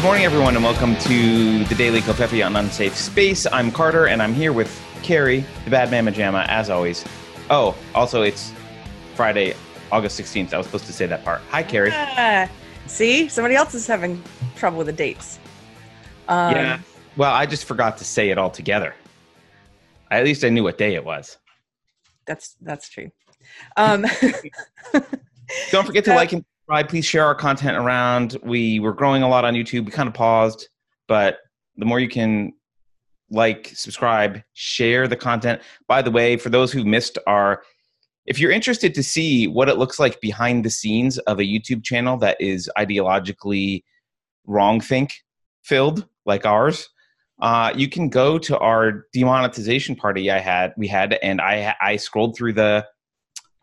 Good morning, everyone, and welcome to the Daily Covfefe on Unsafe Space. I'm Carter, and I'm here with Keri, the Bad Mama Jamma, as always. Oh, also, it's Friday, August 16th. I was supposed to say that part. Hi, Keri. Ah, see, somebody else is having trouble with the dates. Um, yeah. Well, I just forgot to say it all together. At least I knew what day it was. that's that's true. Um, Don't forget to Uh, like and subscribe. Please share our content around. We were growing a lot on YouTube. We kind of paused, but the more you can like, subscribe, share the content. By the way, for those who missed our, if you're interested to see what it looks like behind the scenes of a YouTube channel that is ideologically wrong think filled like ours, uh, you can go to our demonetization party I had we had, and I I scrolled through the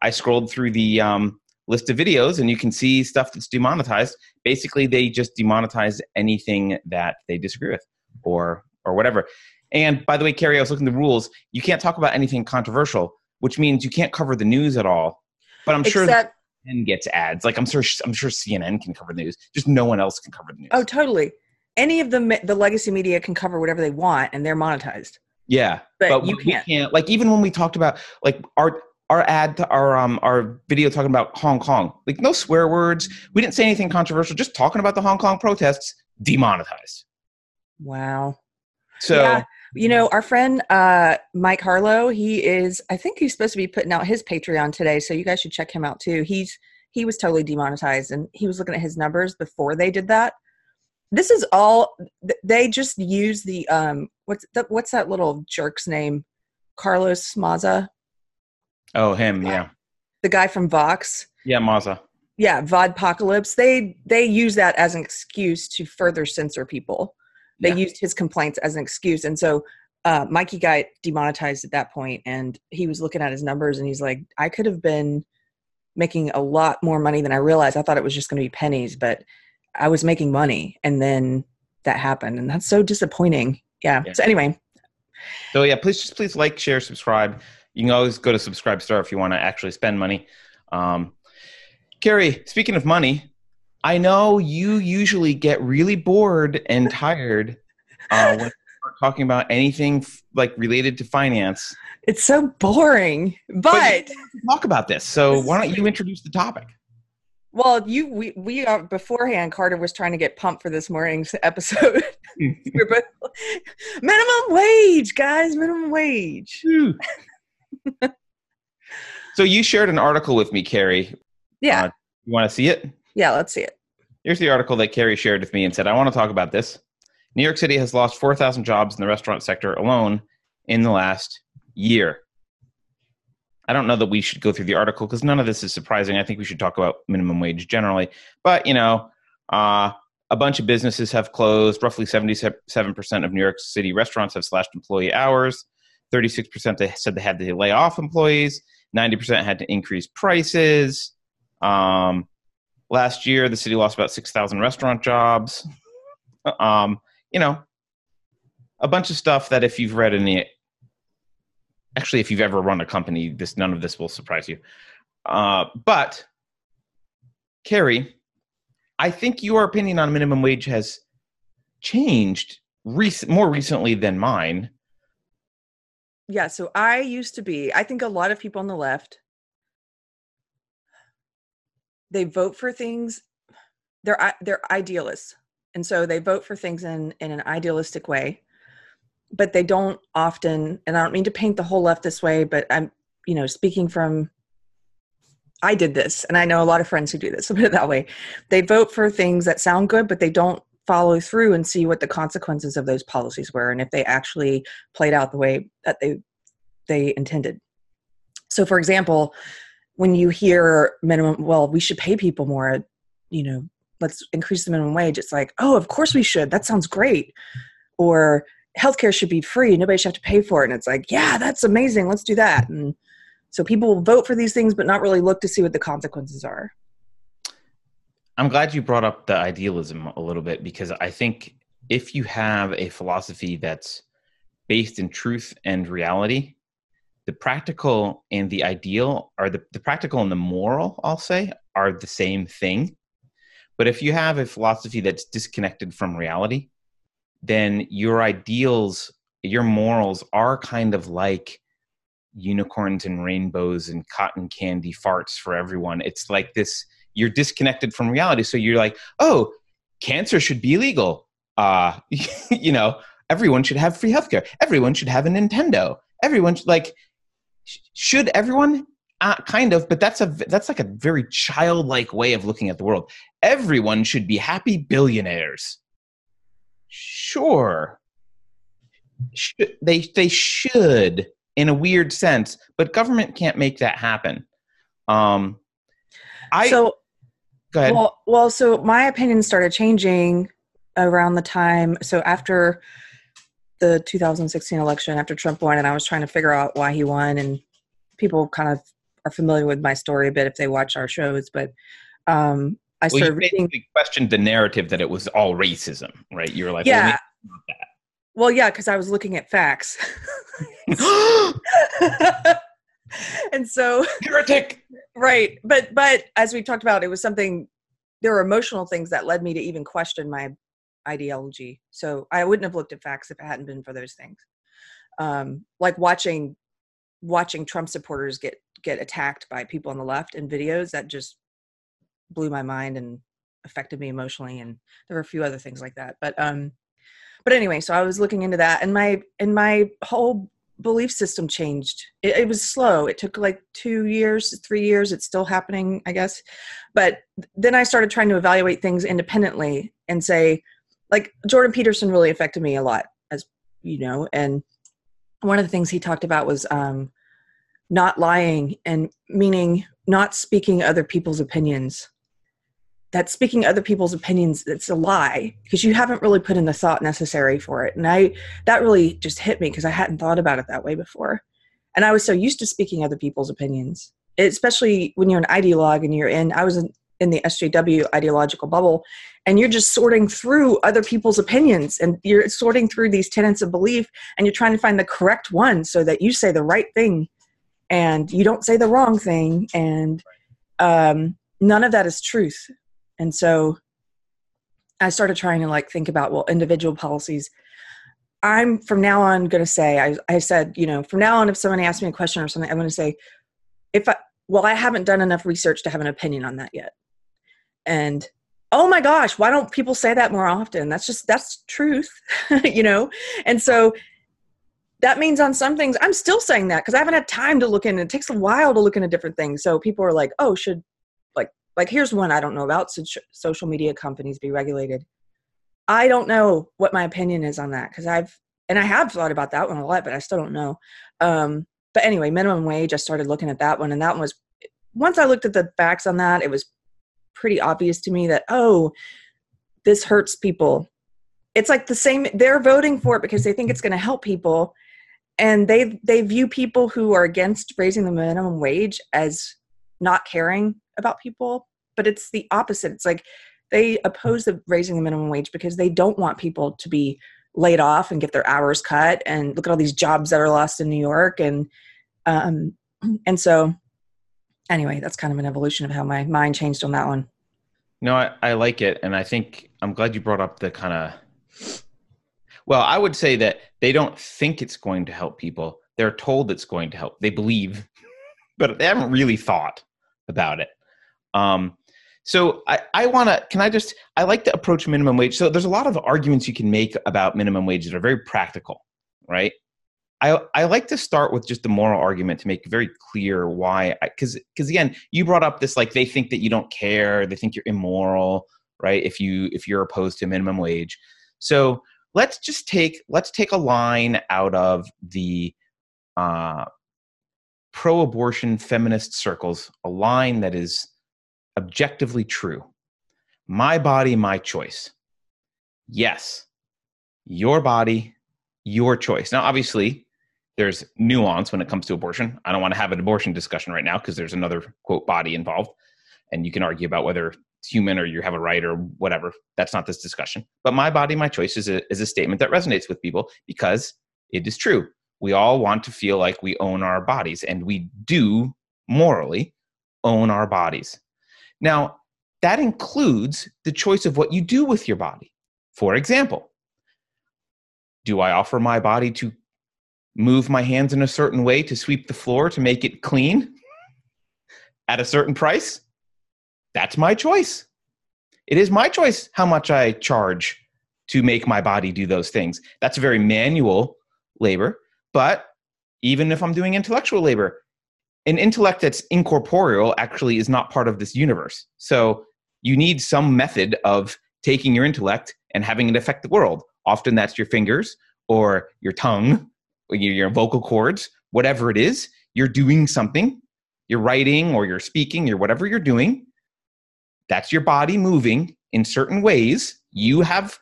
I scrolled through the um, list of videos and you can see stuff that's demonetized. Basically, they just demonetize anything that they disagree with or or whatever. And by the way, Keri, I was looking at the rules. You can't talk about anything controversial, which means you can't cover the news at all. But I'm sure except, CNN gets ads. Like I'm sure I'm sure CNN can cover the news. Just no one else can cover the news. oh, totally. Any of the the legacy media can cover whatever they want, and they're monetized. yeah, But, you we can't. Like even when we talked about like our our ad to our um our video talking about Hong Kong, like no swear words. We didn't say anything controversial. Just talking about the Hong Kong protests, demonetized. Wow. So Yeah. You know, our friend uh, Mike Harlow, he is. I think he's supposed to be putting out his Patreon today, so you guys should check him out too. He's he was totally demonetized, and he was looking at his numbers before they did that. This is all they just use the um what's that what's that little jerk's name? Carlos Maza, oh him, yeah, the guy from Vox. yeah, Maza. Yeah, Voxpocalypse. They they use that as an excuse to further censor people. They Yeah. used his complaints as an excuse, and so uh, Mikey got demonetized at that point, and he was looking at his numbers, and he's like, "I could have been making a lot more money than I realized. I thought it was just going to be pennies, but I was making money, and then that happened, and that's so disappointing." Yeah. Yeah. So anyway, So yeah, please just please like, share, subscribe. You can always go to Subscribe Star if you want to actually spend money. Um, Keri, speaking of money, I know you usually get really bored and tired uh, when talking about anything f- like related to finance. it's so boring, but. Talk about this. So why don't you introduce the topic? Well, you we we are beforehand. Carter was trying to get pumped for this morning's episode. We're both minimum wage, guys. Minimum wage. so you shared an article with me, Keri. Yeah, Uh, You want to see it? yeah. Let's see it. Here's the article that Keri shared with me and said, I want to talk about this. New York City has lost 4,000 jobs in the restaurant sector alone in the last year. I don't know that we should go through the article because none of this is surprising. I think we should talk about minimum wage generally. But, you know, uh, a bunch of businesses have closed. Roughly 77% of New York City restaurants have slashed employee hours. 36% they said they had to lay off employees. 90% had to increase prices. Um, last year the city lost about 6000 restaurant jobs um, you know a bunch of stuff that if you've read any actually if you've ever run a company this none of this will surprise you uh, but keri i think your opinion on minimum wage has changed rec- more recently than mine Yeah. So I used to be. I think a lot of people on the left they vote for things. They're they're idealists, and so they vote for things in in an idealistic way. But they don't often, and I don't mean to paint the whole left this way, but I'm you know speaking from I did this, and I know a lot of friends who do this. I'll put it that way. They vote for things that sound good, but they don't follow through and see what the consequences of those policies were, and if they actually played out the way that they they intended. So, for example, when you hear minimum, well, we should pay people more. You know, let's increase the minimum wage. It's like, oh, of course we should. That sounds great. Or healthcare should be free. Nobody should have to pay for it. And it's like, yeah, that's amazing. Let's do that. And so people will vote for these things, but not really look to see what the consequences are. I'm glad you brought up the idealism a little bit because I think if you have a philosophy that's based in truth and reality, the practical and the ideal are the, the practical and the moral, I'll say, are the same thing. But if you have a philosophy that's disconnected from reality, then your ideals, your morals are kind of like unicorns and rainbows and cotton candy farts for everyone. It's like this you're disconnected from reality. So you're like, oh, cancer should be illegal. Uh, you know, everyone should have free healthcare. Everyone should have a Nintendo. Everyone should, like, should everyone? Uh, kind of, but that's a that's like a very childlike way of looking at the world. Everyone should be happy billionaires. Sure, they they should in a weird sense, but government can't make that happen. Um, I so go ahead. Well, well, so my opinion started changing around the time. So after the 2016 election, after Trump won, and I was trying to figure out why he won, and people kind of are familiar with my story a bit if they watch our shows. But um, I well, started you reading. questioned the narrative that it was all racism, right? You were like, Yeah. well, Well, yeah, because I was looking at facts. and so Heretic. right but but as we talked about it was something there were emotional things that led me to even question my ideology so i wouldn't have looked at facts if it hadn't been for those things um like watching watching trump supporters get get attacked by people on the left in videos that just blew my mind and affected me emotionally and there were a few other things like that but um but anyway so i was looking into that and my and my whole belief system changed. It, it was slow. It took like two years, three years. It's still happening, I guess. But then I started trying to evaluate things independently and say, like, Jordan Peterson really affected me a lot, as you know. And one of the things he talked about was um, not lying and meaning not speaking other people's opinions. That speaking other people's opinions, it's a lie because you haven't really put in the thought necessary for it. And I, that really just hit me because I hadn't thought about it that way before. And I was so used to speaking other people's opinions, especially when you're an ideologue and you're in, I was in, in the SJW ideological bubble, and you're just sorting through other people's opinions and you're sorting through these tenets of belief and you're trying to find the correct one so that you say the right thing and you don't say the wrong thing. And um, none of that is truth. And so I started trying to like think about, well, individual policies I'm from now on going to say, I, I said, you know, from now on, if someone asks me a question or something, I'm going to say, if I, well, I haven't done enough research to have an opinion on that yet. And oh my gosh, why don't people say that more often? That's just, that's truth, you know? And so that means on some things, I'm still saying that because I haven't had time to look in. It takes a while to look into different things. So people are like, oh, should, like, like here's one I don't know about. Should social media companies be regulated? I don't know what my opinion is on that because I've and I have thought about that one a lot, but I still don't know. Um, but anyway, minimum wage. I started looking at that one, and that one was once I looked at the facts on that, it was pretty obvious to me that oh, this hurts people. It's like the same. They're voting for it because they think it's going to help people, and they they view people who are against raising the minimum wage as not caring about people. But it's the opposite. It's like they oppose the raising the minimum wage because they don't want people to be laid off and get their hours cut and look at all these jobs that are lost in new york and um and so anyway that's kind of an evolution of how my mind changed on that one No, I, I like it, and I think I'm glad you brought up the kind of. Well, I would say that they don't think it's going to help people. They're told it's going to help. They believe, but they haven't really thought about it. Um, so I, I want to. Can I just? I like to approach minimum wage. So there's a lot of arguments you can make about minimum wage that are very practical, right? I, I like to start with just the moral argument to make very clear why because because again you brought up this like they think that you don't care they think you're immoral right if you if you're opposed to minimum wage. So let's just take let's take a line out of the uh, pro-abortion feminist circles a line that is objectively true. My body my choice. Yes your body your choice. Now obviously there's nuance when it comes to abortion. I don't want to have an abortion discussion right now because there's another quote body involved, and you can argue about whether it's human or you have a right or whatever. That's not this discussion. But my body, my choice is a is a statement that resonates with people because it is true. We all want to feel like we own our bodies, and we do morally own our bodies. Now, that includes the choice of what you do with your body. For example, do I offer my body to move my hands in a certain way to sweep the floor to make it clean at a certain price? That's my choice. It is my choice how much I charge to make my body do those things. That's very manual labor, but even if I'm doing intellectual labor, an intellect that's incorporeal actually is not part of this universe. So you need some method of taking your intellect and having it affect the world. Often that's your fingers or your tongue, your vocal cords, whatever it is. You're doing something, you're writing or you're speaking or whatever you're doing. That's your body moving in certain ways. You have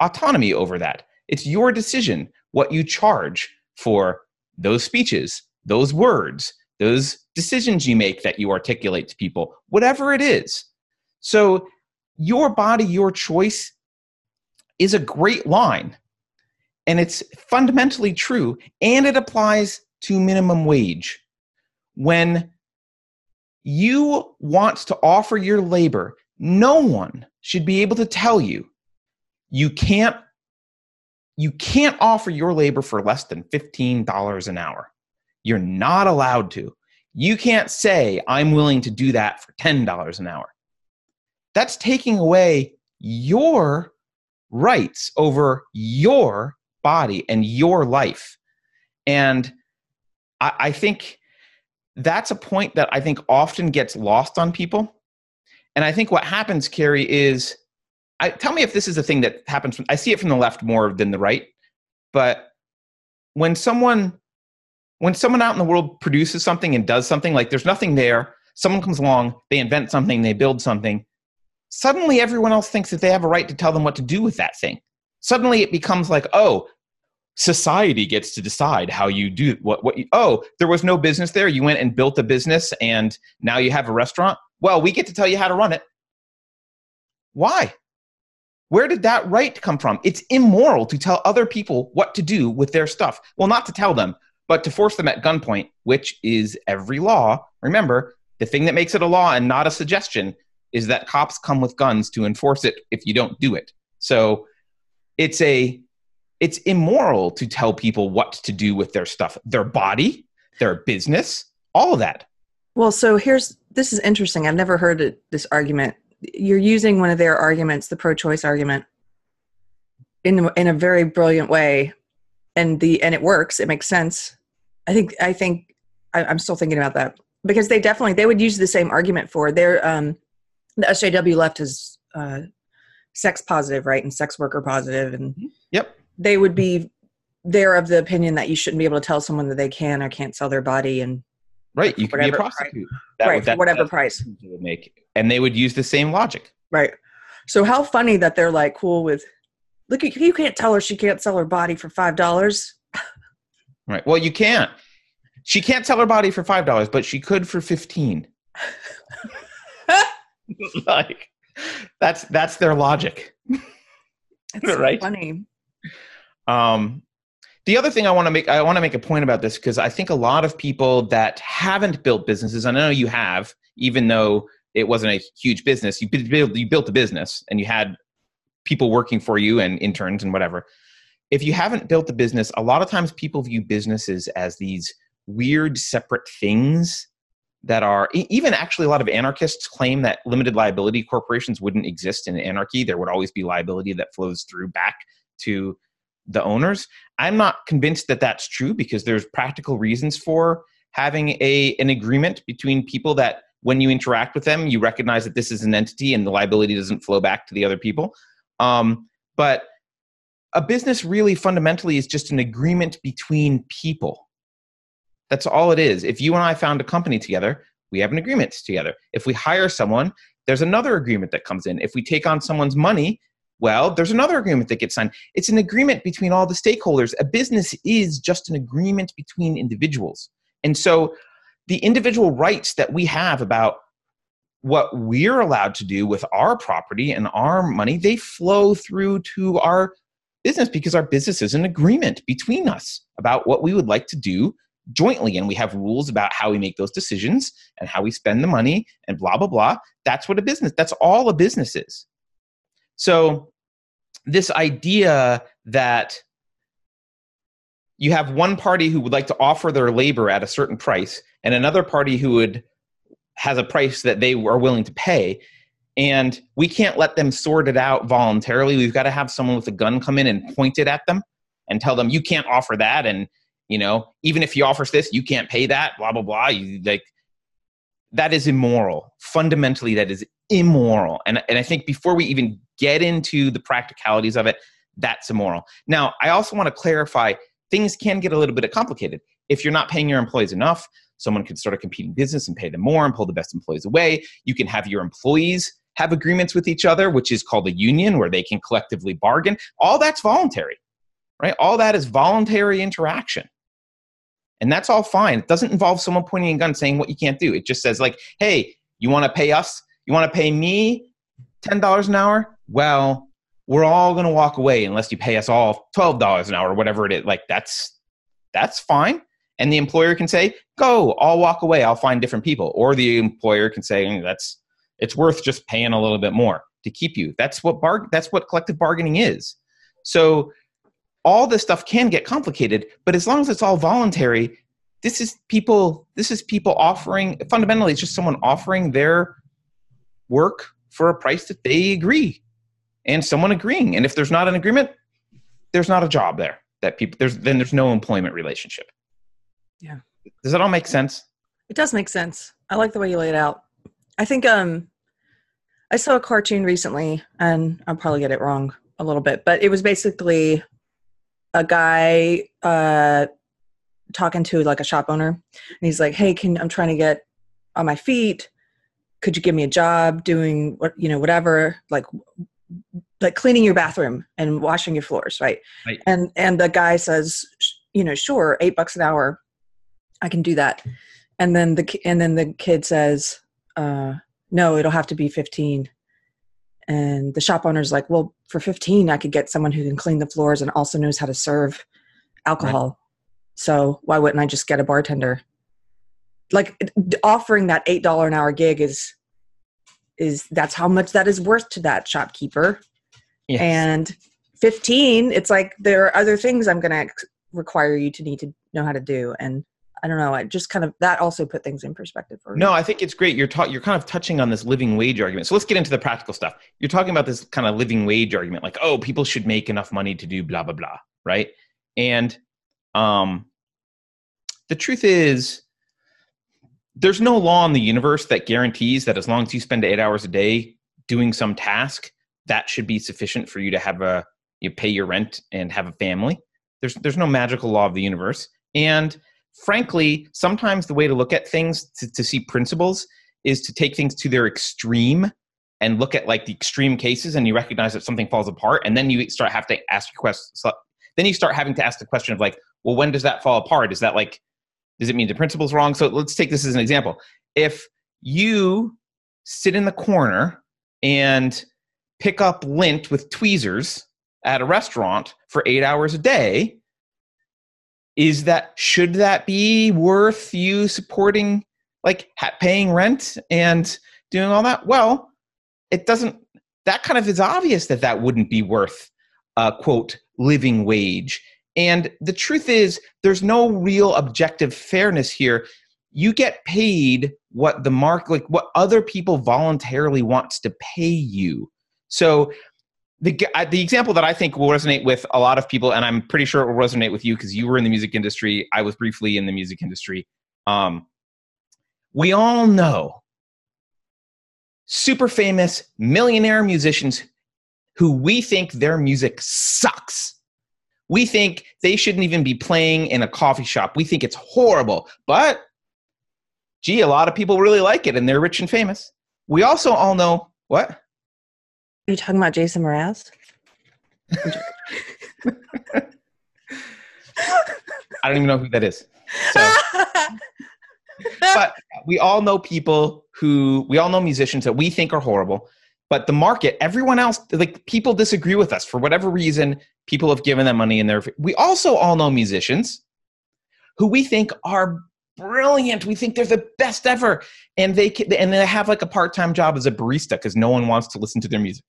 autonomy over that. It's your decision what you charge for those speeches, those words, those decisions you make that you articulate to people, whatever it is. So, your body, your choice is a great line. And it's fundamentally true. And it applies to minimum wage. When you want to offer your labor, no one should be able to tell you you can't you can't offer your labor for less than $15 an hour. You're not allowed to. You can't say, I'm willing to do that for $10 an hour. That's taking away your rights over your body and your life. And I, I, think that's a point that I think often gets lost on people. And I think what happens, Keri, is I, tell me if this is a thing that happens. From, I see it from the left more than the right. But when someone when someone out in the world produces something and does something like there's nothing there someone comes along they invent something they build something suddenly everyone else thinks that they have a right to tell them what to do with that thing suddenly it becomes like oh society gets to decide how you do what what you, oh there was no business there. You went and built a business and now you have a restaurant. Well we get to tell you how to run it. Why? Where did that right come from? It's immoral to tell other people what to do with their stuff. Well not to tell them but to force them at gunpoint which is every law. Remember the thing that makes it a law and not a suggestion is that cops come with guns to enforce it if you don't do it. So it's a it's immoral to tell people what to do with their stuff, their body, their business, all of that. Well, so here's this is interesting. I've never heard it, this argument. You're using one of their arguments, the pro-choice argument, in in a very brilliant way, and the and it works. It makes sense. I think I think I, am still thinking about that because they definitely they would use the same argument for their um, the SJW left is uh, sex positive, right, and sex worker positive, and yep, they would be they're of the opinion that you shouldn't be able to tell someone that they can or can't sell their body and right you can be a prostitute. That right that, whatever price. they would make and they would use the same logic. Right. So how funny that they're like cool with look you can't tell her she can't sell her body for five dollars. Right well you can't. She can't sell her body for five dollars but she could for 15 like that's that's their logic. It's right? so funny um, the other thing I want to make I want to make a point about this because I think a lot of people that haven't built businesses, I know you have, even though it wasn't a huge business, you built you built a business and you had people working for you and interns and whatever. If you haven't built a business, a lot of times people view businesses as these weird separate things that are even actually a lot of anarchists claim that limited liability corporations wouldn't exist in anarchy. There would always be liability that flows through back to the owners. I'm not convinced that that's true because there's practical reasons for having a an agreement between people that when you interact with them, you recognize that this is an entity and the liability doesn't flow back to the other people. Um, but a business really fundamentally is just an agreement between people. That's all it is. If you and I found a company together, we have an agreement together. If we hire someone, there's another agreement that comes in. If we take on someone's money, well, there's another agreement that gets signed. It's an agreement between all the stakeholders. A business is just an agreement between individuals. And so the individual rights that we have about what we're allowed to do with our property and our money, they flow through to our business because our business is an agreement between us about what we would like to do jointly and we have rules about how we make those decisions and how we spend the money and blah blah blah that's what a business that's all a business is so this idea that you have one party who would like to offer their labor at a certain price and another party who would has a price that they are willing to pay and we can't let them sort it out voluntarily. We've got to have someone with a gun come in and point it at them and tell them you can't offer that and you know even if he offers this you can't pay that blah blah blah. You like that is immoral fundamentally that is immoral. And, and i think before we even get into the practicalities of it that's immoral. Now i also want to clarify things can get a little bit complicated. If you're not paying your employees enough someone could start a competing business and pay them more and pull the best employees away. You can have your employees have agreements with each other which is called a union where they can collectively bargain. All that's voluntary right? All that is voluntary interaction and that's all fine. It doesn't involve someone pointing a gun saying what you can't do. It just says, like, hey, you want to pay us? You want to pay me $10 an hour? Well, we're all going to walk away unless you pay us all $12 an hour or whatever it is. Like, that's that's fine. And the employer can say, go, I'll walk away. I'll find different people. Or the employer can say, mm, that's it's worth just paying a little bit more to keep you. That's what bar- that's what collective bargaining is. So all this stuff can get complicated but as long as it's all voluntary this is people this is people offering fundamentally it's just someone offering their work for a price that they agree and someone agreeing. And if there's not an agreement there's not a job there that people there's then there's no employment relationship. Yeah. Does that all make sense? It does make sense. I like the way you lay it out. I think um i saw a cartoon recently and i'll probably get it wrong a little bit but it was basically a guy uh, talking to like a shop owner, and he's like, "Hey, can I'm trying to get on my feet? Could you give me a job doing what you know, whatever, like like cleaning your bathroom and washing your floors, right?" right. And and the guy says, "You know, sure, eight bucks an hour, I can do that." And then the and then the kid says, uh, "No, it'll have to be 15." And the shop owner's like well for 15 i could get someone who can clean the floors and also knows how to serve alcohol right. so why wouldn't i just get a bartender like offering that eight dollar an hour gig is is that's how much that is worth to that shopkeeper yes. and 15 it's like there are other things i'm going to require you to need to know how to do and I don't know. I just kind of that also put things in perspective for me. No, I think it's great. You're ta- you're kind of touching on this living wage argument. So let's get into the practical stuff. You're talking about this kind of living wage argument, like oh, people should make enough money to do blah blah blah, right? And um, the truth is, there's no law in the universe that guarantees that as long as you spend eight hours a day doing some task, that should be sufficient for you to have a you pay your rent and have a family. There's there's no magical law of the universe, and frankly, sometimes the way to look at things to, to see principles is to take things to their extreme and look at like the extreme cases and you recognize that something falls apart and then you start have to ask questions then you start having to ask the question of like well when does that fall apart? Is that like does it mean the principle's wrong? So let's take this as an example. If you sit in the corner and pick up lint with tweezers at a restaurant for eight hours a day is that should that be worth you supporting like paying rent and doing all that? Well it doesn't that kind of is obvious that that wouldn't be worth a quote living wage. And the truth is there's no real objective fairness here. You get paid what the mark like what other people voluntarily wants to pay you. So the the example that I think will resonate with a lot of people, and I'm pretty sure it will resonate with you because you were in the music industry. I was briefly in the music industry. Um, we all know super famous millionaire musicians who we think their music sucks. We think they shouldn't even be playing in a coffee shop. We think it's horrible, but gee, a lot of people really like it and they're rich and famous. We also all know what? Are you talking about Jason Mraz? I don't even know who that is. So. but we all know people who we all know musicians that we think are horrible. But the market, everyone else, like people disagree with us for whatever reason. People have given them money in their. We also all know musicians who we think are brilliant. We think they're the best ever, and they can, and they have like a part time job as a barista because no one wants to listen to their music.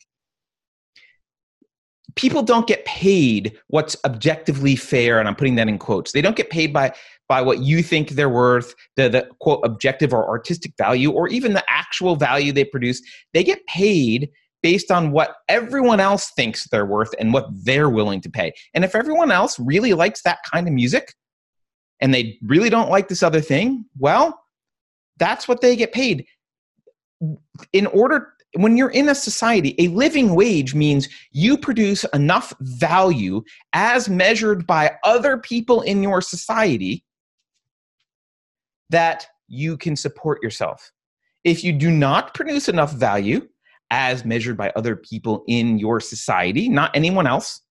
People don't get paid what's objectively fair, and I'm putting that in quotes. They don't get paid by by what you think they're worth, the, the quote objective or artistic value, or even the actual value they produce. They get paid based on what everyone else thinks they're worth and what they're willing to pay. And if everyone else really likes that kind of music and they really don't like this other thing, well, that's what they get paid. In order, when you're in a society, a living wage means you produce enough value as measured by other people in your society that you can support yourself. If you do not produce enough value, as measured by other people in your society, not anyone else,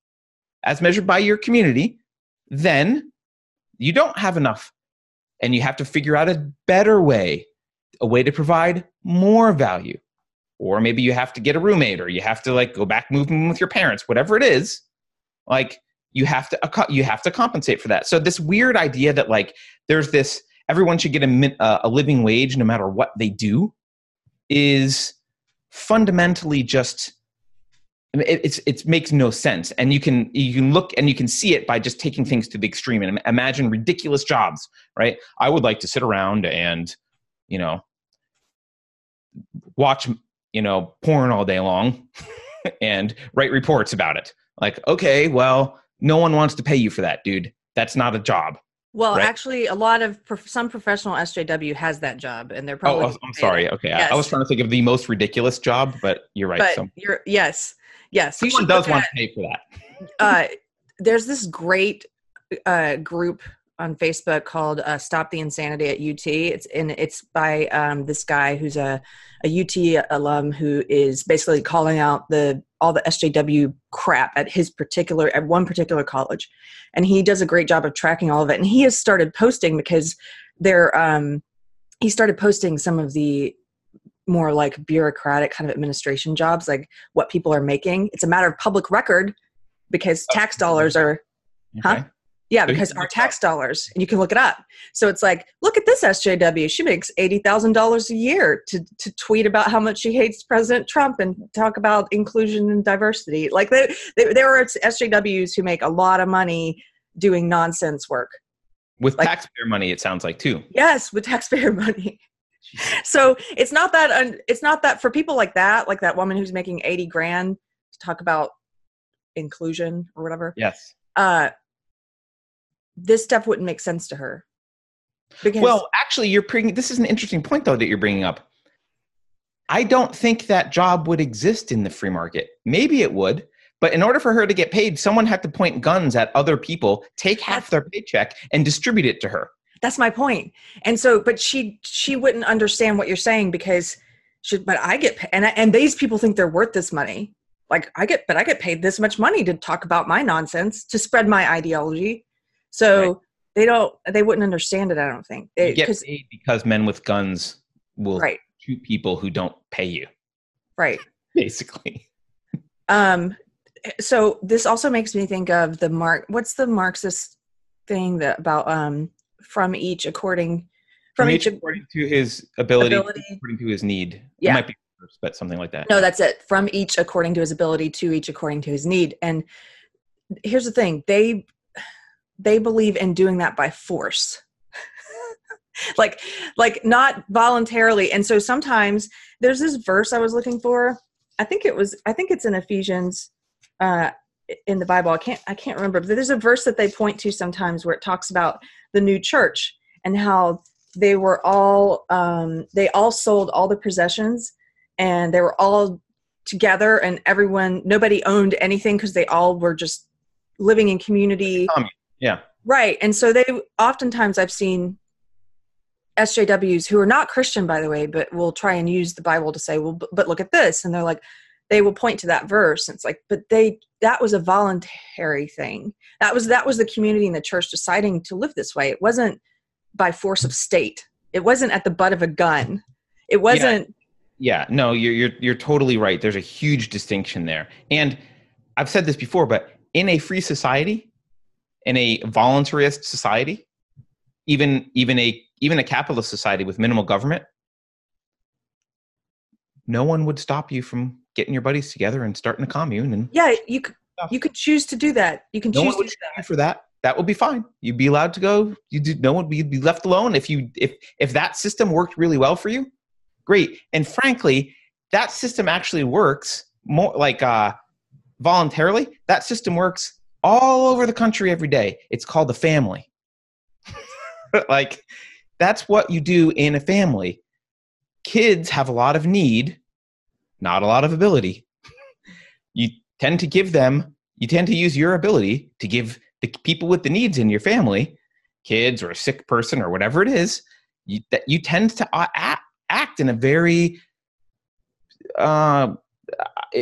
as measured by your community, then you don't have enough. And you have to figure out a better way, a way to provide more value. Or maybe you have to get a roommate or you have to like go back moving with your parents, whatever it is. Like you have to you have to compensate for that. So this weird idea that like there's this everyone should get a, uh, a living wage no matter what they do is fundamentally just it, it's it makes no sense and you can you can look and you can see it by just taking things to the extreme and imagine ridiculous jobs right i would like to sit around and you know watch you know porn all day long and write reports about it like okay well no one wants to pay you for that dude that's not a job well, right? actually, a lot of prof- some professional SJW has that job, and they're oh, probably. Oh, I'm sorry. Okay, yes. I, I, was trying to think of the most ridiculous job, but you're right. But so. you're yes, yes. Someone does want to pay for that. uh, there's this great uh, group on Facebook called uh, "Stop the Insanity at UT." It's and it's by um, this guy who's a a UT alum who is basically calling out the all the SJW crap at his particular at one particular college, and he does a great job of tracking all of it. And he has started posting because they're um, he started posting some of the more like bureaucratic kind of administration jobs, like what people are making. It's a matter of public record because oh, tax dollars are, okay. huh? Yeah, because our tax dollars, and you can look it up. So it's like, look at this SJW. She makes eighty thousand dollars a year to to tweet about how much she hates President Trump and talk about inclusion and diversity. Like they, they, there are SJWs who make a lot of money doing nonsense work with like, taxpayer money. It sounds like too. Yes, with taxpayer money. So it's not that un, it's not that for people like that, like that woman who's making eighty grand to talk about inclusion or whatever. Yes. Uh, this stuff wouldn't make sense to her. Because well, actually, you're bringing. This is an interesting point, though, that you're bringing up. I don't think that job would exist in the free market. Maybe it would, but in order for her to get paid, someone had to point guns at other people, take half their paycheck, and distribute it to her. That's my point. And so, but she she wouldn't understand what you're saying because she. But I get and and these people think they're worth this money. Like I get, but I get paid this much money to talk about my nonsense to spread my ideology so right. they don't they wouldn't understand it, I don't think. They, you get paid because men with guns will right. shoot people who don't pay you. Right. Basically. Um so this also makes me think of the mark what's the Marxist thing that about um from each according from, from each, each, according to his ability, ability, according to his need. Yeah. It might be but something like that. No, that's it. From each according to his ability to each according to his need. And here's the thing, they they believe in doing that by force like like not voluntarily and so sometimes there's this verse i was looking for i think it was i think it's in ephesians uh in the bible i can't i can't remember but there's a verse that they point to sometimes where it talks about the new church and how they were all um they all sold all the possessions and they were all together and everyone nobody owned anything because they all were just living in community yeah. Right. And so they oftentimes I've seen SJWs who are not Christian, by the way, but will try and use the Bible to say, well, but look at this. And they're like, they will point to that verse. And it's like, but they, that was a voluntary thing. That was, that was the community and the church deciding to live this way. It wasn't by force of state. It wasn't at the butt of a gun. It wasn't. Yeah. yeah. No, you're, you're, you're totally right. There's a huge distinction there. And I've said this before, but in a free society, in a voluntarist society, even even a even a capitalist society with minimal government, no one would stop you from getting your buddies together and starting a commune. And yeah, you could you could choose to do that. You can no choose to do that. for that. That would be fine. You'd be allowed to go. You do, no one would be left alone if you if if that system worked really well for you. Great. And frankly, that system actually works more like uh, voluntarily. That system works all over the country every day. It's called the family. like that's what you do in a family. Kids have a lot of need, not a lot of ability. you tend to give them, you tend to use your ability to give the people with the needs in your family, kids or a sick person or whatever it is, you, that you tend to uh, act, act in a very uh,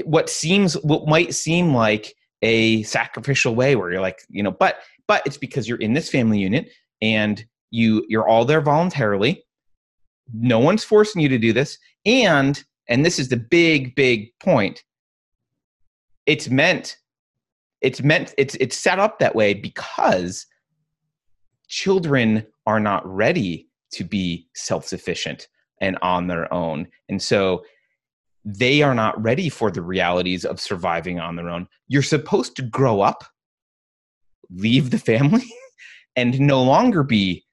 what seems what might seem like a sacrificial way where you're like you know but but it's because you're in this family unit and you you're all there voluntarily no one's forcing you to do this. And and this is the big big point it's meant it's meant it's it's set up that way because children are not ready to be self-sufficient and on their own. And so they are not ready for the realities of surviving on their own. You're supposed to grow up leave the family and no longer be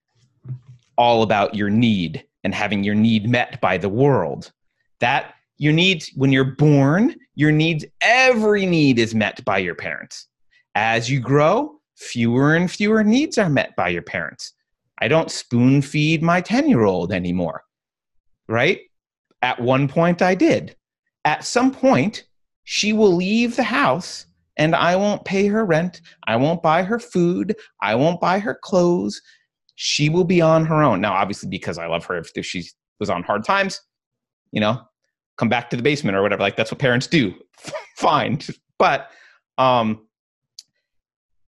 all about your need and having your need met by the world. That your needs when you're born your needs every need is met by your parents. As you grow fewer and fewer needs are met by your parents. I don't spoon feed my 10 year old anymore right? At one point i did. At some point she will leave the house and i won't pay her rent. I won't buy her food. I won't buy her clothes she will be on her own. Now obviously because i love her if she was on hard times you know come back to the basement or whatever like that's what parents do. Fine. But um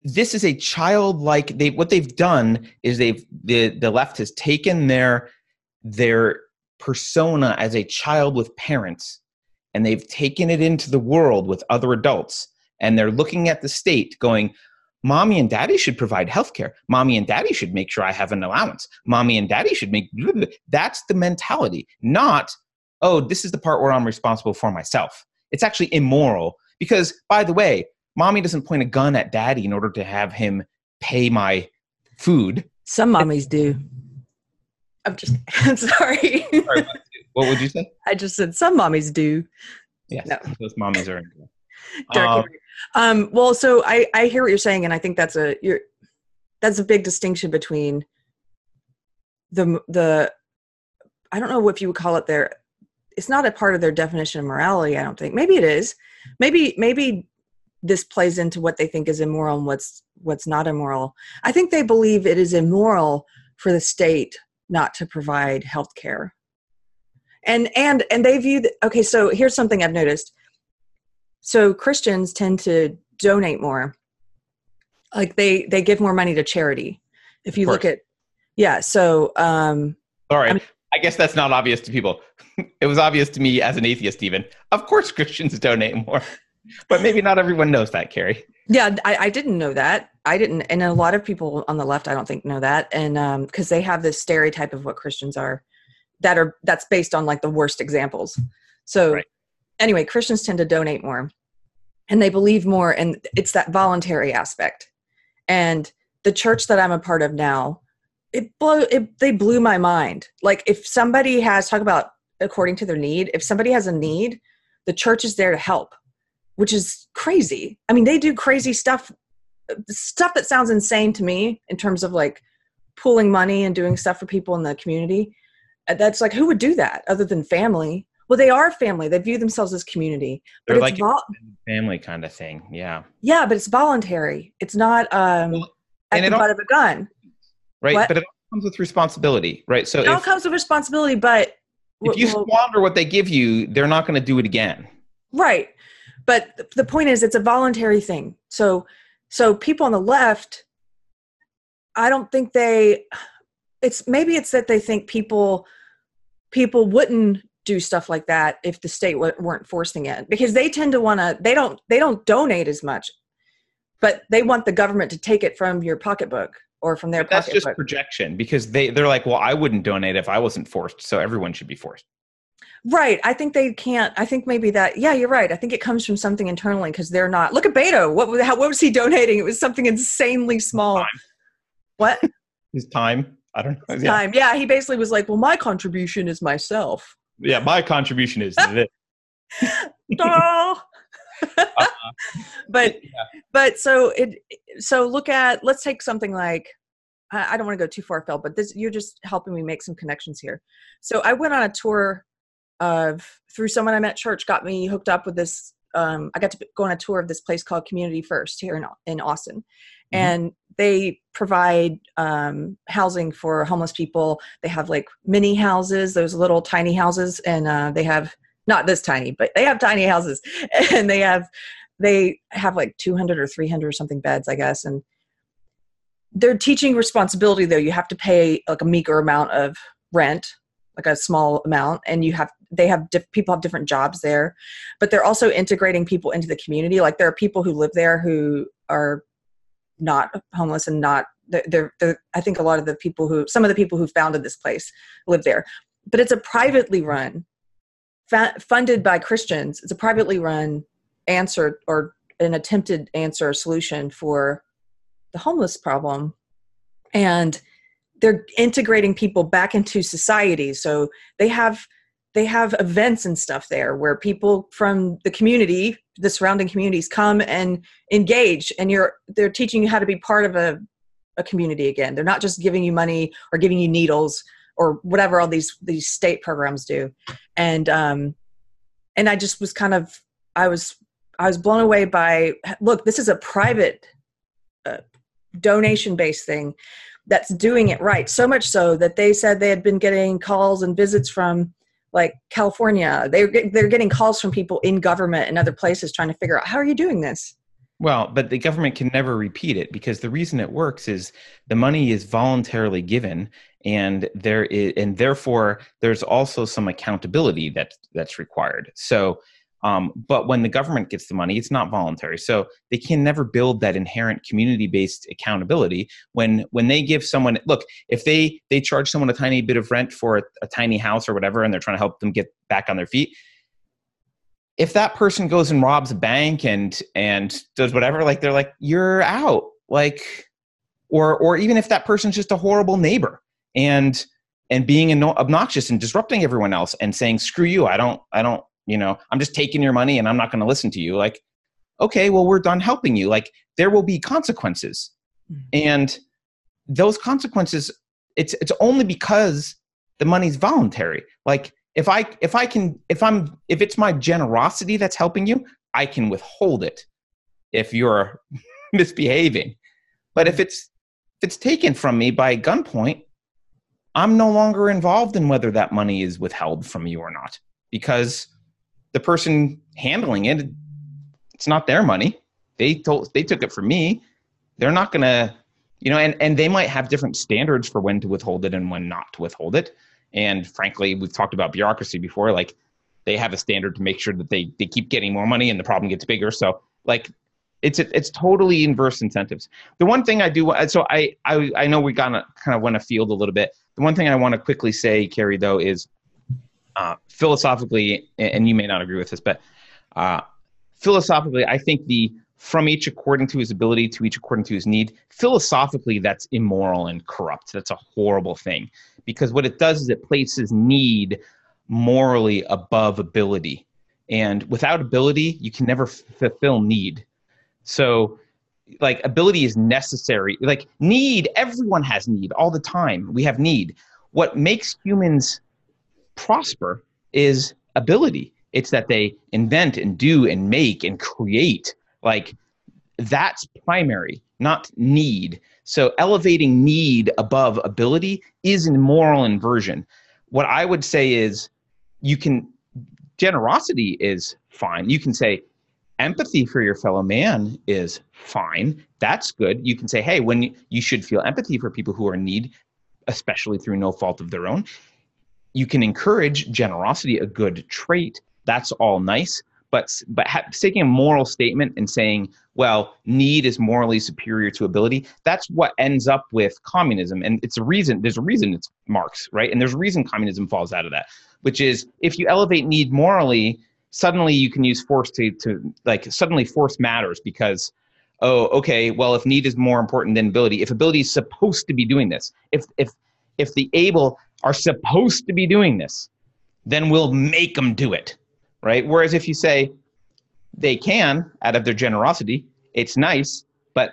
this is a childlike they what they've done is they've the the left has taken their their persona as a child with parents and they've taken it into the world with other adults and they're looking at the state going mommy and daddy should provide health care mommy and daddy should make sure i have an allowance mommy and daddy should make that's the mentality not oh this is the part where i'm responsible for myself it's actually immoral because by the way mommy doesn't point a gun at daddy in order to have him pay my food Some mommies do. I'm just I'm sorry. Sorry, what would you say I just said some mommies do. yes No. those mommies are into it. Dark Um. Um well so I I hear what you're saying and I think that's a you're that's a big distinction between the the I don't know if you would call it their it's not a part of their definition of morality I don't think. Maybe it is. Maybe maybe this plays into what they think is immoral and what's what's not immoral. I think they believe it is immoral for the state not to provide health care. And and and they view the, okay so here's something I've noticed so christians tend to donate more like they they give more money to charity if you look at yeah so um All right. I mean- I guess that's not obvious to people. it was obvious to me as an atheist, even. Of course, Christians donate more, but maybe not everyone knows that, Keri. yeah I, I didn't know that i didn't and a lot of people on the left i don't think know that and um because they have this stereotype of what christians are that are that's based on like the worst examples so Right. Anyway christians tend to donate more and they believe more and it's that voluntary aspect. And the church that i'm a part of now it blow it they blew my mind. Like if somebody has talk about according to their need if somebody has a need the church is there to help which is crazy. I mean they do crazy stuff stuff that sounds insane to me in terms of like pooling money and doing stuff for people in the community. That's like who would do that other than family well they are family they view themselves as community but They're it's like vol- family kind of thing. Yeah. yeah but it's voluntary it's not um Well, at and the all- butt of a gun Right. What? But it all comes with responsibility, right? So it all comes with responsibility but if you well, squander what they give you, they're not going to do it again. right but the point is it's a voluntary thing so so people on the left i don't think they it's maybe it's that they think people people wouldn't do stuff like that if the state w- weren't forcing it because they tend to want to they don't they don't donate as much but they want the government to take it from your pocketbook or from their But that's just projection because they they're like, well, I wouldn't donate if I wasn't forced, so everyone should be forced. Right. I think they can't. I think maybe that. Yeah, you're right. I think it comes from something internally because they're not. Look at Beto. What was how, what was he donating? It was something insanely small. Time. What His time, I don't know. His Yeah, time? Yeah, he basically was like, "Well, my contribution is myself." Yeah my contribution is this. Oh. but but so it so look at let's take something like I don't want to go too far, Phil, but this you're just helping me make some connections here. So I went on a tour of through someone I met at church, got me hooked up with this. Um, I got to go on a tour of this place called Community First here in in Austin, and they provide um, housing for homeless people. They have like mini houses, those little tiny houses, and uh, they have not this tiny, but they have tiny houses, and they have they have like 200 or 300 or something beds, I guess, and they're teaching responsibility though. You have to pay like a meager amount of rent, like a small amount, and you have they have diff- people have different jobs there, but they're also integrating people into the community. Like there are people who live there who are not homeless and not they're, they're, I think a lot of the people who some of the people who founded this place live there, but it's a privately run, fa- funded by Christians. It's a privately run answer or an attempted answer solution for the homeless problem. And they're integrating people back into society. So they have they have events and stuff there where people from the community the surrounding communities come and engage and you're they're teaching you how to be part of a, a community again. They're not just giving you money or giving you needles or whatever all these these state programs do. And um and i just was kind of i was i was blown away by look this is a private uh, donation based thing that's doing it right. So much so that they said they had been getting calls and visits from like california they're, they're getting calls from people in government and other places trying to figure out how are you doing this Well, but the government can never repeat it because the reason it works is the money is voluntarily given, and there is, and therefore there's also some accountability that that's required. So, um, but when the government gets the money, it's not voluntary. So they can never build that inherent community-based accountability. When when they give someone, look, if they they charge someone a tiny bit of rent for a, a tiny house or whatever, and they're trying to help them get back on their feet, if that person goes and robs a bank and and does whatever like they're like you're out like or or even if that person's just a horrible neighbor and and being obnoxious and disrupting everyone else and saying screw you i don't i don't you know i'm just taking your money and i'm not going to listen to you. Like okay well we're done helping you. Like there will be consequences. Mhm. and those consequences it's it's only because the money's voluntary. Like if i if i can if i'm if it's my generosity that's helping you i can withhold it if you're misbehaving. But if it's if it's taken from me by gunpoint i'm no longer involved in whether that money is withheld from you or not. Because the person handling it it's not their money. They told they took it from me. They're not to you know and and they might have different standards for when to withhold it and when not to withhold it. And frankly we've talked about bureaucracy before like they have a standard to make sure that they they keep getting more money and the problem gets bigger. So like it's it's totally inverse incentives. The one thing i do so i i, I know we got kind of went afield a little bit. The one thing i want to quickly say keri though is uh, philosophically and you may not agree with this but uh, philosophically i think the from each according to his ability to each according to his need philosophically that's immoral and corrupt. That's a horrible thing. Because what it does is it places need morally above ability. And without ability you can never fulfill need. So like ability is necessary. Like need everyone has need all the time. We have need. What makes humans prosper is ability. It's that they invent and do and make and create. Like that's primary not need. So elevating need above ability is a moral inversion. What i would say is you can generosity is fine. You can say empathy for your fellow man is fine. That's good. You can say hey when you should feel empathy for people who are in need especially through no fault of their own you can encourage generosity a good trait that's all nice but but ha- taking a moral statement and saying well, need is morally superior to ability. That's what ends up with communism. And it's a reason, there's a reason it's Marx, right? And there's a reason communism falls out of that, which is if you elevate need morally, suddenly you can use force to, to like, suddenly force matters because, oh, okay, well, if need is more important than ability, if ability is supposed to be doing this, if, if, if the able are supposed to be doing this, then we'll make them do it, right? Whereas if you say, they can out of their generosity. It's nice, but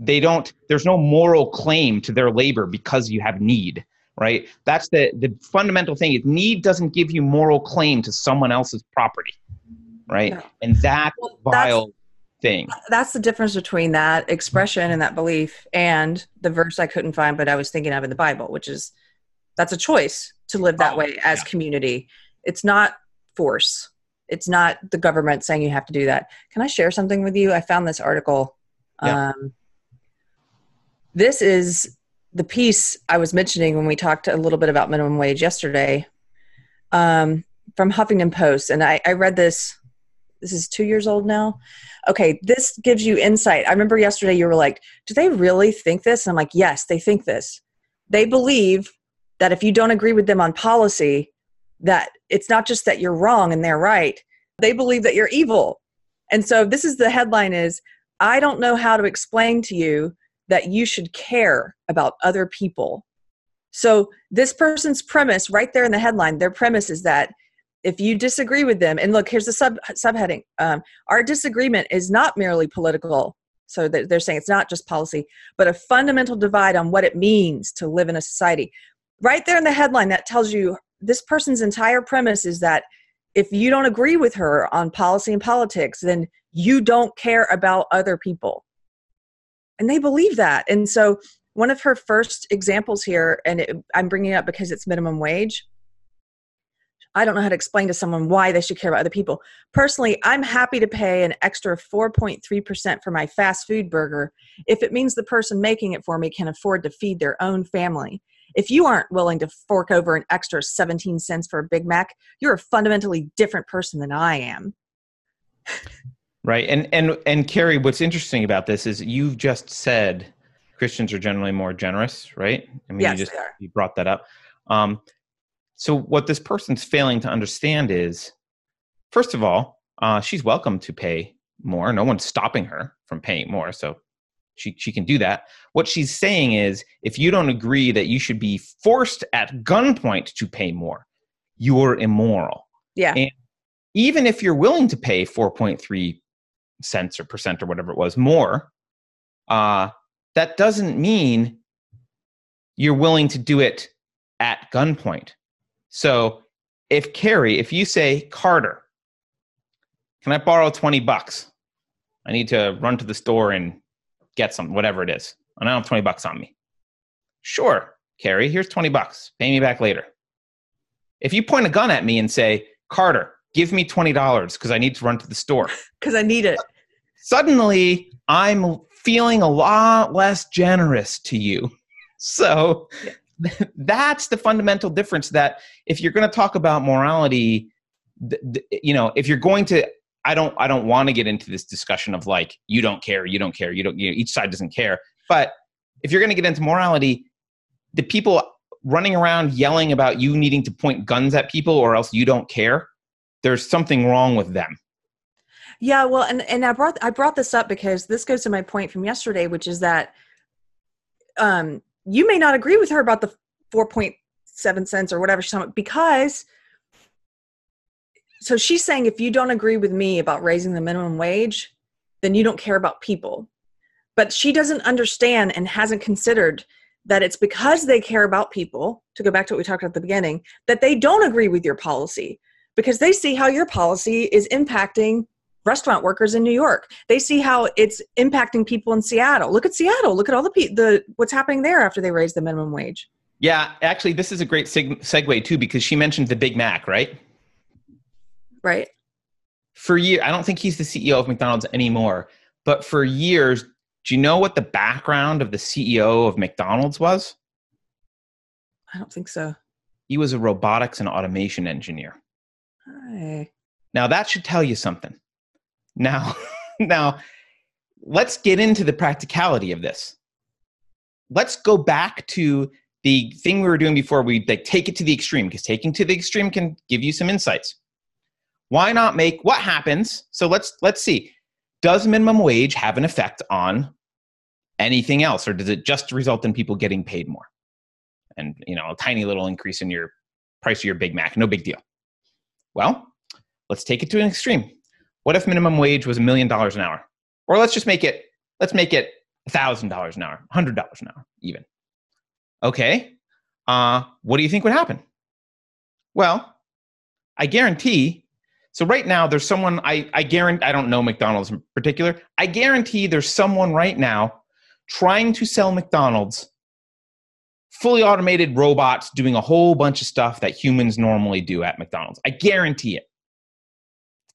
they don't. There's no moral claim to their labor because you have need, right? That's the the fundamental thing. Is need doesn't give you moral claim to someone else's property, right? Yeah. And that well, vile thing. That's the difference between that expression and that belief and the verse I couldn't find, but I was thinking of in the Bible, which is that's a choice to live that oh, way as yeah. community. It's not force it's not the government saying you have to do that. Can I share something with you? I found this article. Yeah. Um, this is the piece I was mentioning when we talked a little bit about minimum wage yesterday um, from Huffington Post. And I, I read this. This is two years old now. Okay, this gives you insight. I remember yesterday you were like, Do they really think this? And I'm like, Yes, they think this. They believe that if you don't agree with them on policy, that it's not just that you're wrong and they're right they believe that you're evil. And so this is the headline is i don't know how to explain to you that you should care about other people. So this person's premise right there in the headline their premise is that if you disagree with them and look here's the sub subheading um, our disagreement is not merely political. So they're saying it's not just policy but a fundamental divide on what it means to live in a society right there in the headline that tells you this person's entire premise is that if you don't agree with her on policy and politics, then you don't care about other people. And they believe that. And so, one of her first examples here, and it, I'm bringing it up because it's minimum wage. I don't know how to explain to someone why they should care about other people. Personally, I'm happy to pay an extra 4.3% for my fast food burger if it means the person making it for me can afford to feed their own family if you aren't willing to fork over an extra 17 cents for a Big Mac, you're a fundamentally different person than I am. Right. And and and Keri, what's interesting about this is you've just said Christians are generally more generous, right? I mean, yes, you just you brought that up. Um, so what this person's failing to understand is, first of all, uh, she's welcome to pay more. No one's stopping her from paying more. So she, she can do that. What she's saying is if you don't agree that you should be forced at gunpoint to pay more, you're immoral. Yeah. And even if you're willing to pay 4.3 cents or percent or whatever it was more, uh, that doesn't mean you're willing to do it at gunpoint. So if Keri, if you say, Carter, can I borrow 20 bucks? I need to run to the store and get some, whatever it is. And I don't have 20 bucks on me. Sure, Keri, here's 20 bucks. Pay me back later. If you point a gun at me and say, Carter, give me $20 because I need to run to the store. Because I need it. Suddenly, I'm feeling a lot less generous to you. So yeah. that's the fundamental difference that if you're going to talk about morality, you know, if you're going to I don't I don't want to get into this discussion of like you don't care, you don't care, you don't you know, each side doesn't care. But if you're going to get into morality, the people running around yelling about you needing to point guns at people or else you don't care, there's something wrong with them. Yeah, well, and and I brought I brought this up because this goes to my point from yesterday, which is that um you may not agree with her about the 4.7 cents or whatever she's talking about because so she's saying if you don't agree with me about raising the minimum wage, then you don't care about people. But she doesn't understand and hasn't considered that it's because they care about people, to go back to what we talked about at the beginning, that they don't agree with your policy because they see how your policy is impacting restaurant workers in New York. They see how it's impacting people in Seattle. Look at Seattle. Look at all the pe- the what's happening there after they raise the minimum wage. Yeah, actually, this is a great seg- segue too because she mentioned the Big Mac, right? Right. For years, I don't think he's the CEO of McDonald's anymore, but for years, do you know what the background of the CEO of McDonald's was? I don't think so. He was a robotics and automation engineer. Hi. Now that should tell you something. Now, now, let's get into the practicality of this. Let's go back to the thing we were doing before we like take it to the extreme because taking to the extreme can give you some insights. Why not make what happens? So let's let's see. Does minimum wage have an effect on anything else or does it just result in people getting paid more? And you know, a tiny little increase in your price of your Big Mac, no big deal. Well, let's take it to an extreme. What if minimum wage was a million dollars an hour? Or let's just make it let's make it thousand dollars an hour, hundred dollars an hour, even. Okay, uh, what do you think would happen? Well, I guarantee. So right now, there's someone I I guarantee I don't know McDonald's in particular. I guarantee there's someone right now trying to sell McDonald's fully automated robots doing a whole bunch of stuff that humans normally do at McDonald's. I guarantee it.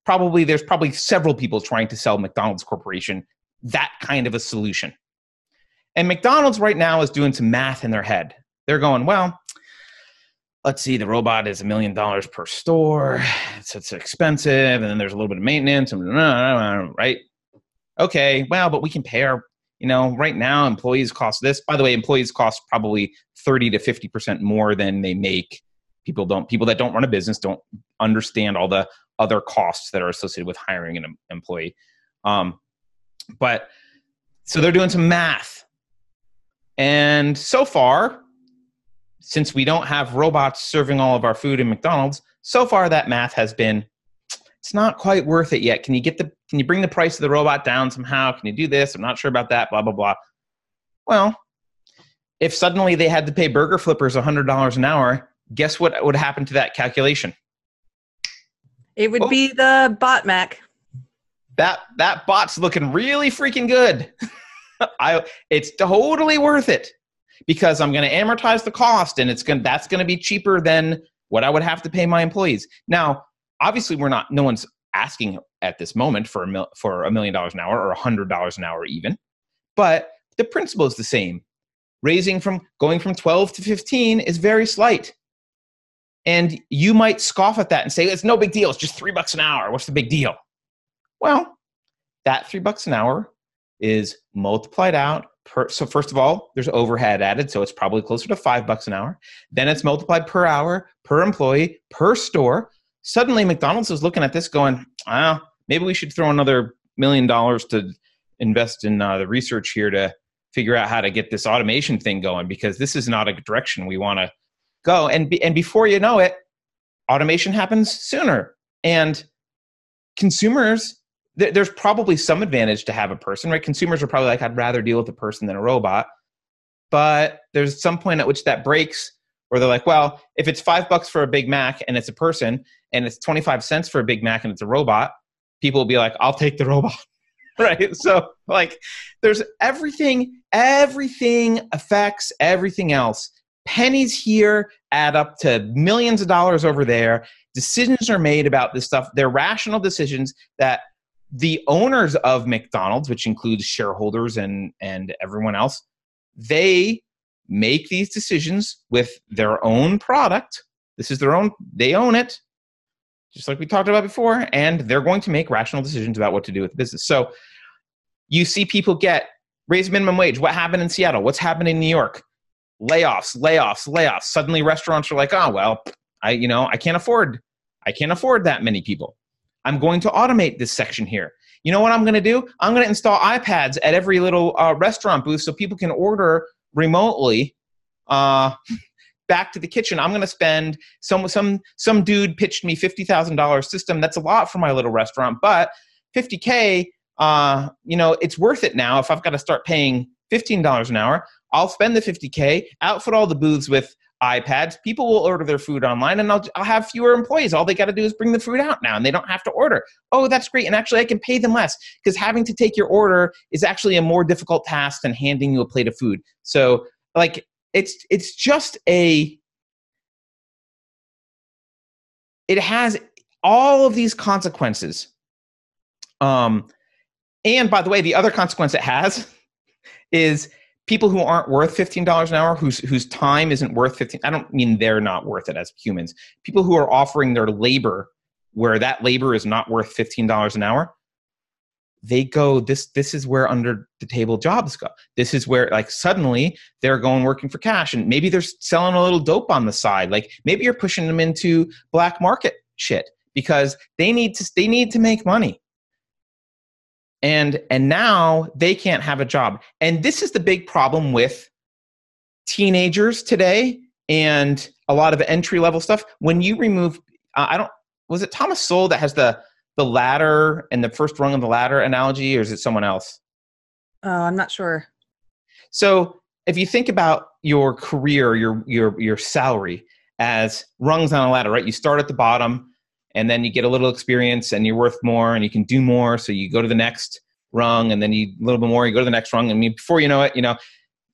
Probably there's probably several people trying to sell McDonald's Corporation that kind of a solution. And McDonald's right now is doing some math in their head. They're going, well, let's see, the robot is a million dollars per store. It's, it's expensive. And then there's a little bit of maintenance. Right? Okay, well, but we can pay our, you know, right now employees cost this. By the way, employees cost probably 30 to 50% more than they make. People don't, people that don't run a business don't understand all the other costs that are associated with hiring an employee. Um, but so they're doing some math and so far, since we don't have robots serving all of our food in McDonald's, so far that math has been it's not quite worth it yet. Can you get the can you bring the price of the robot down somehow? Can you do this? I'm not sure about that, blah blah blah. Well, if suddenly they had to pay burger flippers $100 an hour, guess what would happen to that calculation? It would oh. be the bot Mac. That that bot's looking really freaking good. I it's totally worth it because I'm going to amortize the cost and it's going that's going to be cheaper than what I would have to pay my employees. Now, obviously we're not no one's asking at this moment for a mil, for a million dollars an hour or a hundred dollars an hour even, but the principle is the same. Raising from going from 12 to 15 is very slight. And you might scoff at that and say, it's no big deal. It's just three bucks an hour. What's the big deal? Well, that three bucks an hour is multiplied out per so first of all there's overhead added so it's probably closer to five bucks an hour. Then it's multiplied per hour per employee per store. Suddenly mcdonald's is looking at this going ah maybe we should throw another million dollars to invest in uh, the research here to figure out how to get this automation thing going because this is not a direction we want to go. And be, and before you know it automation happens sooner. And consumers th- there's probably some advantage to have a person, right? Consumers are probably like, I'd rather deal with a person than a robot. But there's some point at which that breaks where they're like, well, if it's five bucks for a Big Mac and it's a person, and it's 25 cents for a Big Mac and it's a robot, people will be like, I'll take the robot. right? So, like, there's everything, everything affects everything else. Pennies here add up to millions of dollars over there. Decisions are made about this stuff. They're rational decisions that the owners of McDonald's, which includes shareholders and and everyone else, they make these decisions with their own product. This is their own; they own it, just like we talked about before, and they're going to make rational decisions about what to do with the business. So, you see people get raise minimum wage. What happened in Seattle? What's happened in New York? Layoffs, layoffs, layoffs. Suddenly, restaurants are like, oh well, I you know I can't afford, I can't afford that many people. I'm going to automate this section here. You know what I'm going to do? I'm going to install iPads at every little uh, restaurant booth so people can order remotely uh, back to the kitchen. I'm going to spend some some some dude pitched me fifty thousand dollars system. That's a lot for my little restaurant, but 50k. Uh, you know, it's worth it now. If I've got to start paying fifteen dollars an hour, I'll spend the 50k, outfit all the booths with iPads. People will order their food online and I'll, I'll have fewer employees. All they got to do is bring the food out now and they don't have to order. Oh, that's great. And actually, I can pay them less because having to take your order is actually a more difficult task than handing you a plate of food. So, like, it's it's just a it has all of these consequences um and by the way the other consequence it has is people who aren't worth $15 an hour whose whose time isn't worth 15 i don't mean they're not worth it as humans. People who are offering their labor where that labor is not worth $15 an hour they go this this is where under the table jobs go. This is where like suddenly they're going working for cash and maybe they're selling a little dope on the side. Like maybe you're pushing them into black market shit because they need to they need to make money and and now they can't have a job and this is the big problem with teenagers today and a lot of entry level stuff when you remove uh, i don't was it thomas sowell that has the the ladder and the first rung of the ladder analogy, or is it someone else? Oh, I'm not sure. So if you think about your career, your your your salary as rungs on a ladder, right? You start at the bottom and then you get a little experience and you're worth more and you can do more. So you go to the next rung and then you a little bit more, you go to the next rung. And before you know it, you know,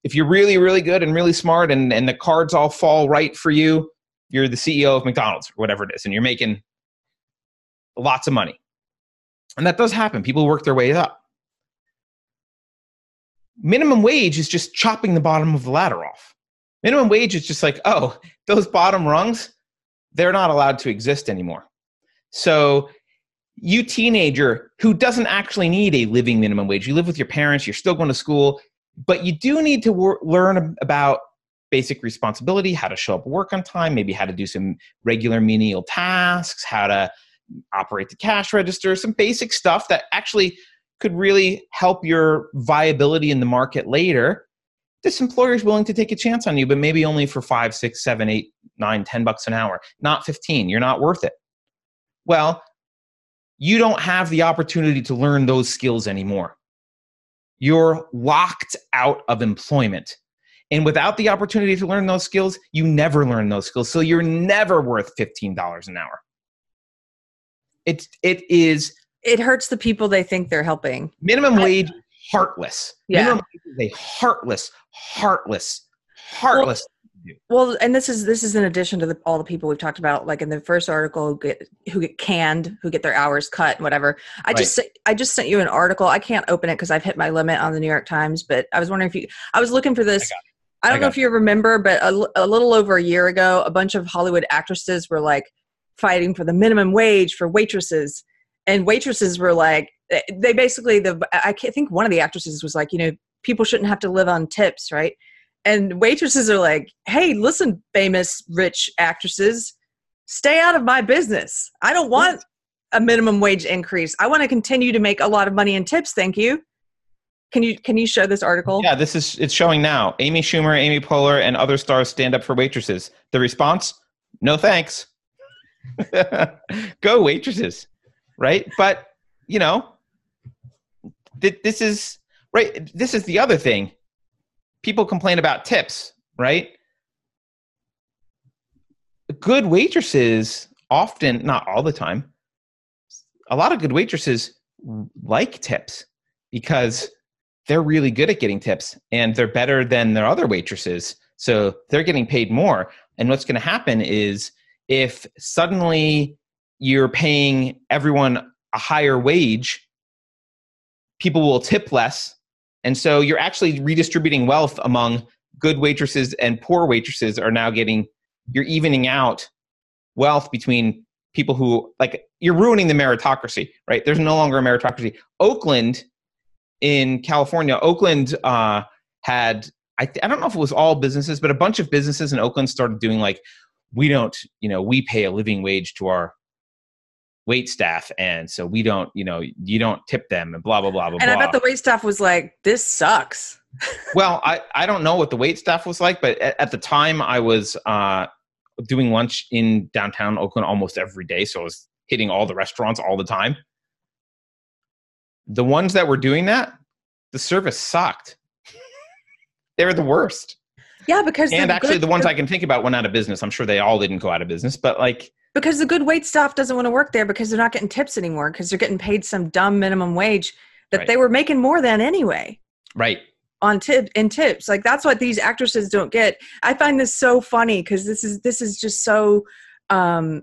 if you're really, really good and really smart and, and the cards all fall right for you, you're the CEO of McDonald's or whatever it is, and you're making lots of money. And that does happen. People work their way up. Minimum wage is just chopping the bottom of the ladder off. Minimum wage is just like, oh, those bottom rungs, they're not allowed to exist anymore. So, you teenager who doesn't actually need a living minimum wage, you live with your parents, you're still going to school, but you do need to wor- learn about basic responsibility, how to show up work on time, maybe how to do some regular menial tasks, how to operate the cash register, some basic stuff that actually could really help your viability in the market later. This employer is willing to take a chance on you, but maybe only for five, six, seven, eight, nine, ten bucks an hour, not 15. You're not worth it. Well, you don't have the opportunity to learn those skills anymore. You're locked out of employment. And without the opportunity to learn those skills, you never learn those skills. So you're never worth $15 an hour. It's it is it hurts the people they think they're helping. Minimum wage heartless. Yeah. Minimum wage is a heartless, heartless, heartless. Well, and this is this is in addition to the, all the people we've talked about, like in the first article, who get who get canned, who get their hours cut, and whatever. I right. just I just sent you an article. I can't open it because I've hit my limit on the New York Times. But I was wondering if you, I was looking for this. I, I don't I know if you remember, but a, a little over a year ago, a bunch of Hollywood actresses were like, fighting for the minimum wage for waitresses and waitresses were like they basically the i think one of the actresses was like you know people shouldn't have to live on tips right and waitresses are like hey listen famous rich actresses stay out of my business. I don't want a minimum wage increase. I want to continue to make a lot of money in tips thank you. Can you can you show this article? Yeah this is it's showing now. Amy schumer amy poehler and other stars stand up for waitresses. The response? No thanks. Go waitresses right? But you know th- this is right this is the other thing people complain about tips right good waitresses often not all the time a lot of good waitresses like tips because they're really good at getting tips and they're better than their other waitresses so they're getting paid more and what's going to happen is if suddenly you're paying everyone a higher wage, people will tip less. And so you're actually redistributing wealth among good waitresses and poor waitresses are now getting, you're evening out wealth between people who, like, you're ruining the meritocracy, right? There's no longer a meritocracy. Oakland in California, Oakland uh, had, I, th- I don't know if it was all businesses, but a bunch of businesses in Oakland started doing like we don't, you know, we pay a living wage to our wait staff and so we don't you know you don't tip them and blah blah blah blah and i bet the wait staff was like this sucks. Well i i don't know what the wait staff was like but at, at, the time i was uh doing lunch in downtown oakland almost every day so i was hitting all the restaurants all the time. The ones that were doing that the service sucked. They were the worst. Yeah, because and actually, good, the ones I can think about went out of business. I'm sure they all didn't go out of business, but like because the good wait staff doesn't want to work there because they're not getting tips anymore because they're getting paid some dumb minimum wage that right. they were making more than anyway. Right. On tip in tips, like that's what these actresses don't get. I find this so funny because this is this is just so um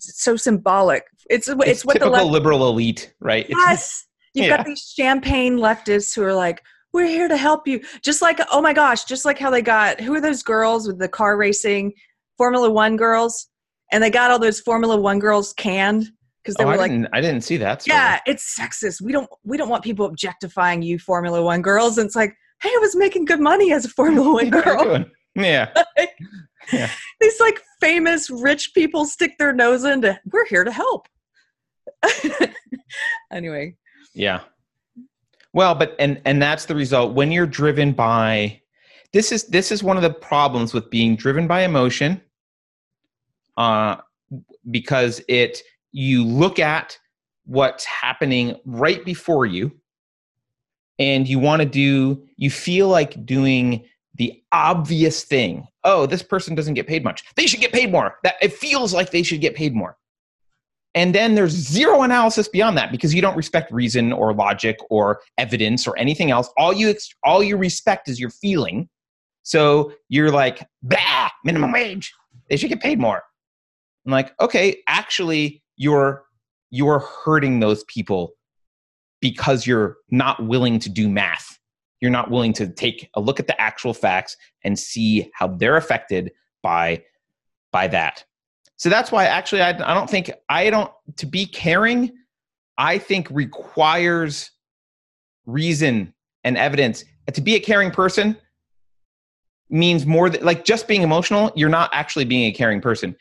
so symbolic. It's it's, it's what the left- liberal elite, right? Yes. You've yeah. got these champagne leftists who are like, we're here to help you. Just like, oh my gosh, just like how they got, who are those girls with the car racing, Formula One girls? And they got all those Formula One girls canned because they oh, were I like, didn't. I didn't see that. story. "Yeah, it's sexist. We don't we don't want people objectifying you, Formula One girls." And it's like, "Hey, I was making good money as a Formula One girl." Yeah. Yeah. These like famous rich people stick their nose into. We're here to help. anyway, Yeah. Well, but and and that's the result when you're driven by this is this is one of the problems with being driven by emotion uh because it you look at what's happening right before you and you want to do you feel like doing the obvious thing. Oh, this person doesn't get paid much. They should get paid more. That it feels like they should get paid more and then there's zero analysis beyond that because you don't respect reason or logic or evidence or anything else all you all you respect is your feeling so you're like bah minimum wage they should get paid more i'm like okay actually you're you're hurting those people because you're not willing to do math you're not willing to take a look at the actual facts and see how they're affected by by that so that's why actually I, I don't think I don't to be caring I think requires reason and evidence. To be a caring person means more than like just being emotional, you're not actually being a caring person.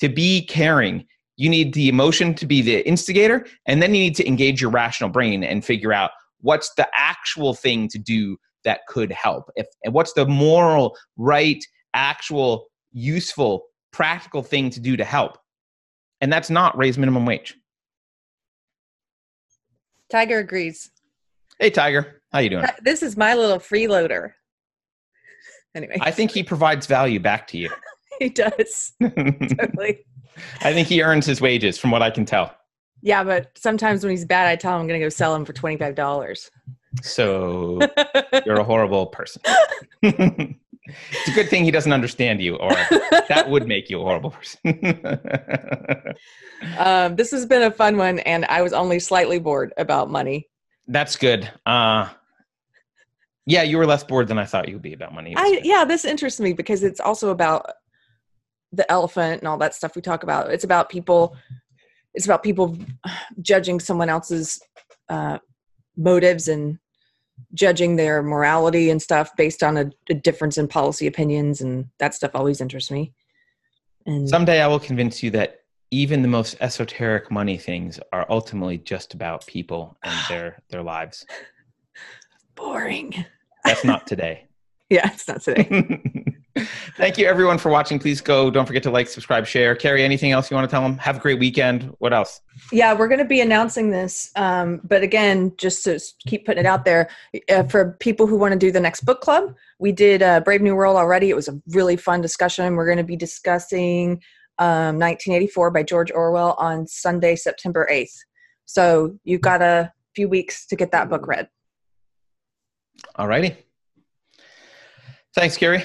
To be caring, you need the emotion to be the instigator and then you need to engage your rational brain and figure out what's the actual thing to do that could help. If and what's the moral, right, actual, useful practical thing to do to help? And that's not raise minimum wage. Tiger agrees. hey tiger. How you doing? This is my little freeloader. Anyway, i think he provides value back to you he does. Totally. i think he earns his wages from what i can tell. Yeah, but sometimes when he's bad, I tell him I'm going to go sell him for twenty five dollars. so you're a horrible person. It's a good thing he doesn't understand you or that would make you a horrible person. Um, this has been a fun one, and I was only slightly bored about money. that's good. Uh yeah you were less bored than i thought you would be about money. I yeah, this interests me because it's also about the elephant and all that stuff we talk about. It's about people. It's about people judging someone else's uh, motives and judging their morality and stuff based on a, a difference in policy opinions, and that stuff always interests me. And Someday I will convince you that even the most esoteric money things are ultimately just about people and their their lives. boring. That's not today. Yeah, it's not today. Thank you everyone for watching. Please go. Don't forget to like, subscribe, share. Keri, anything else you want to tell them? Have a great weekend. What else? Yeah, we're going to be announcing this. Um, but again, just to keep putting it out there, uh, for people who want to do the next book club, we did uh, Brave New World already. It was a really fun discussion. We're going to be discussing um, 1984 by George Orwell on Sunday, September 8th. So you've got a few weeks to get that book read. All righty. Thanks, Keri.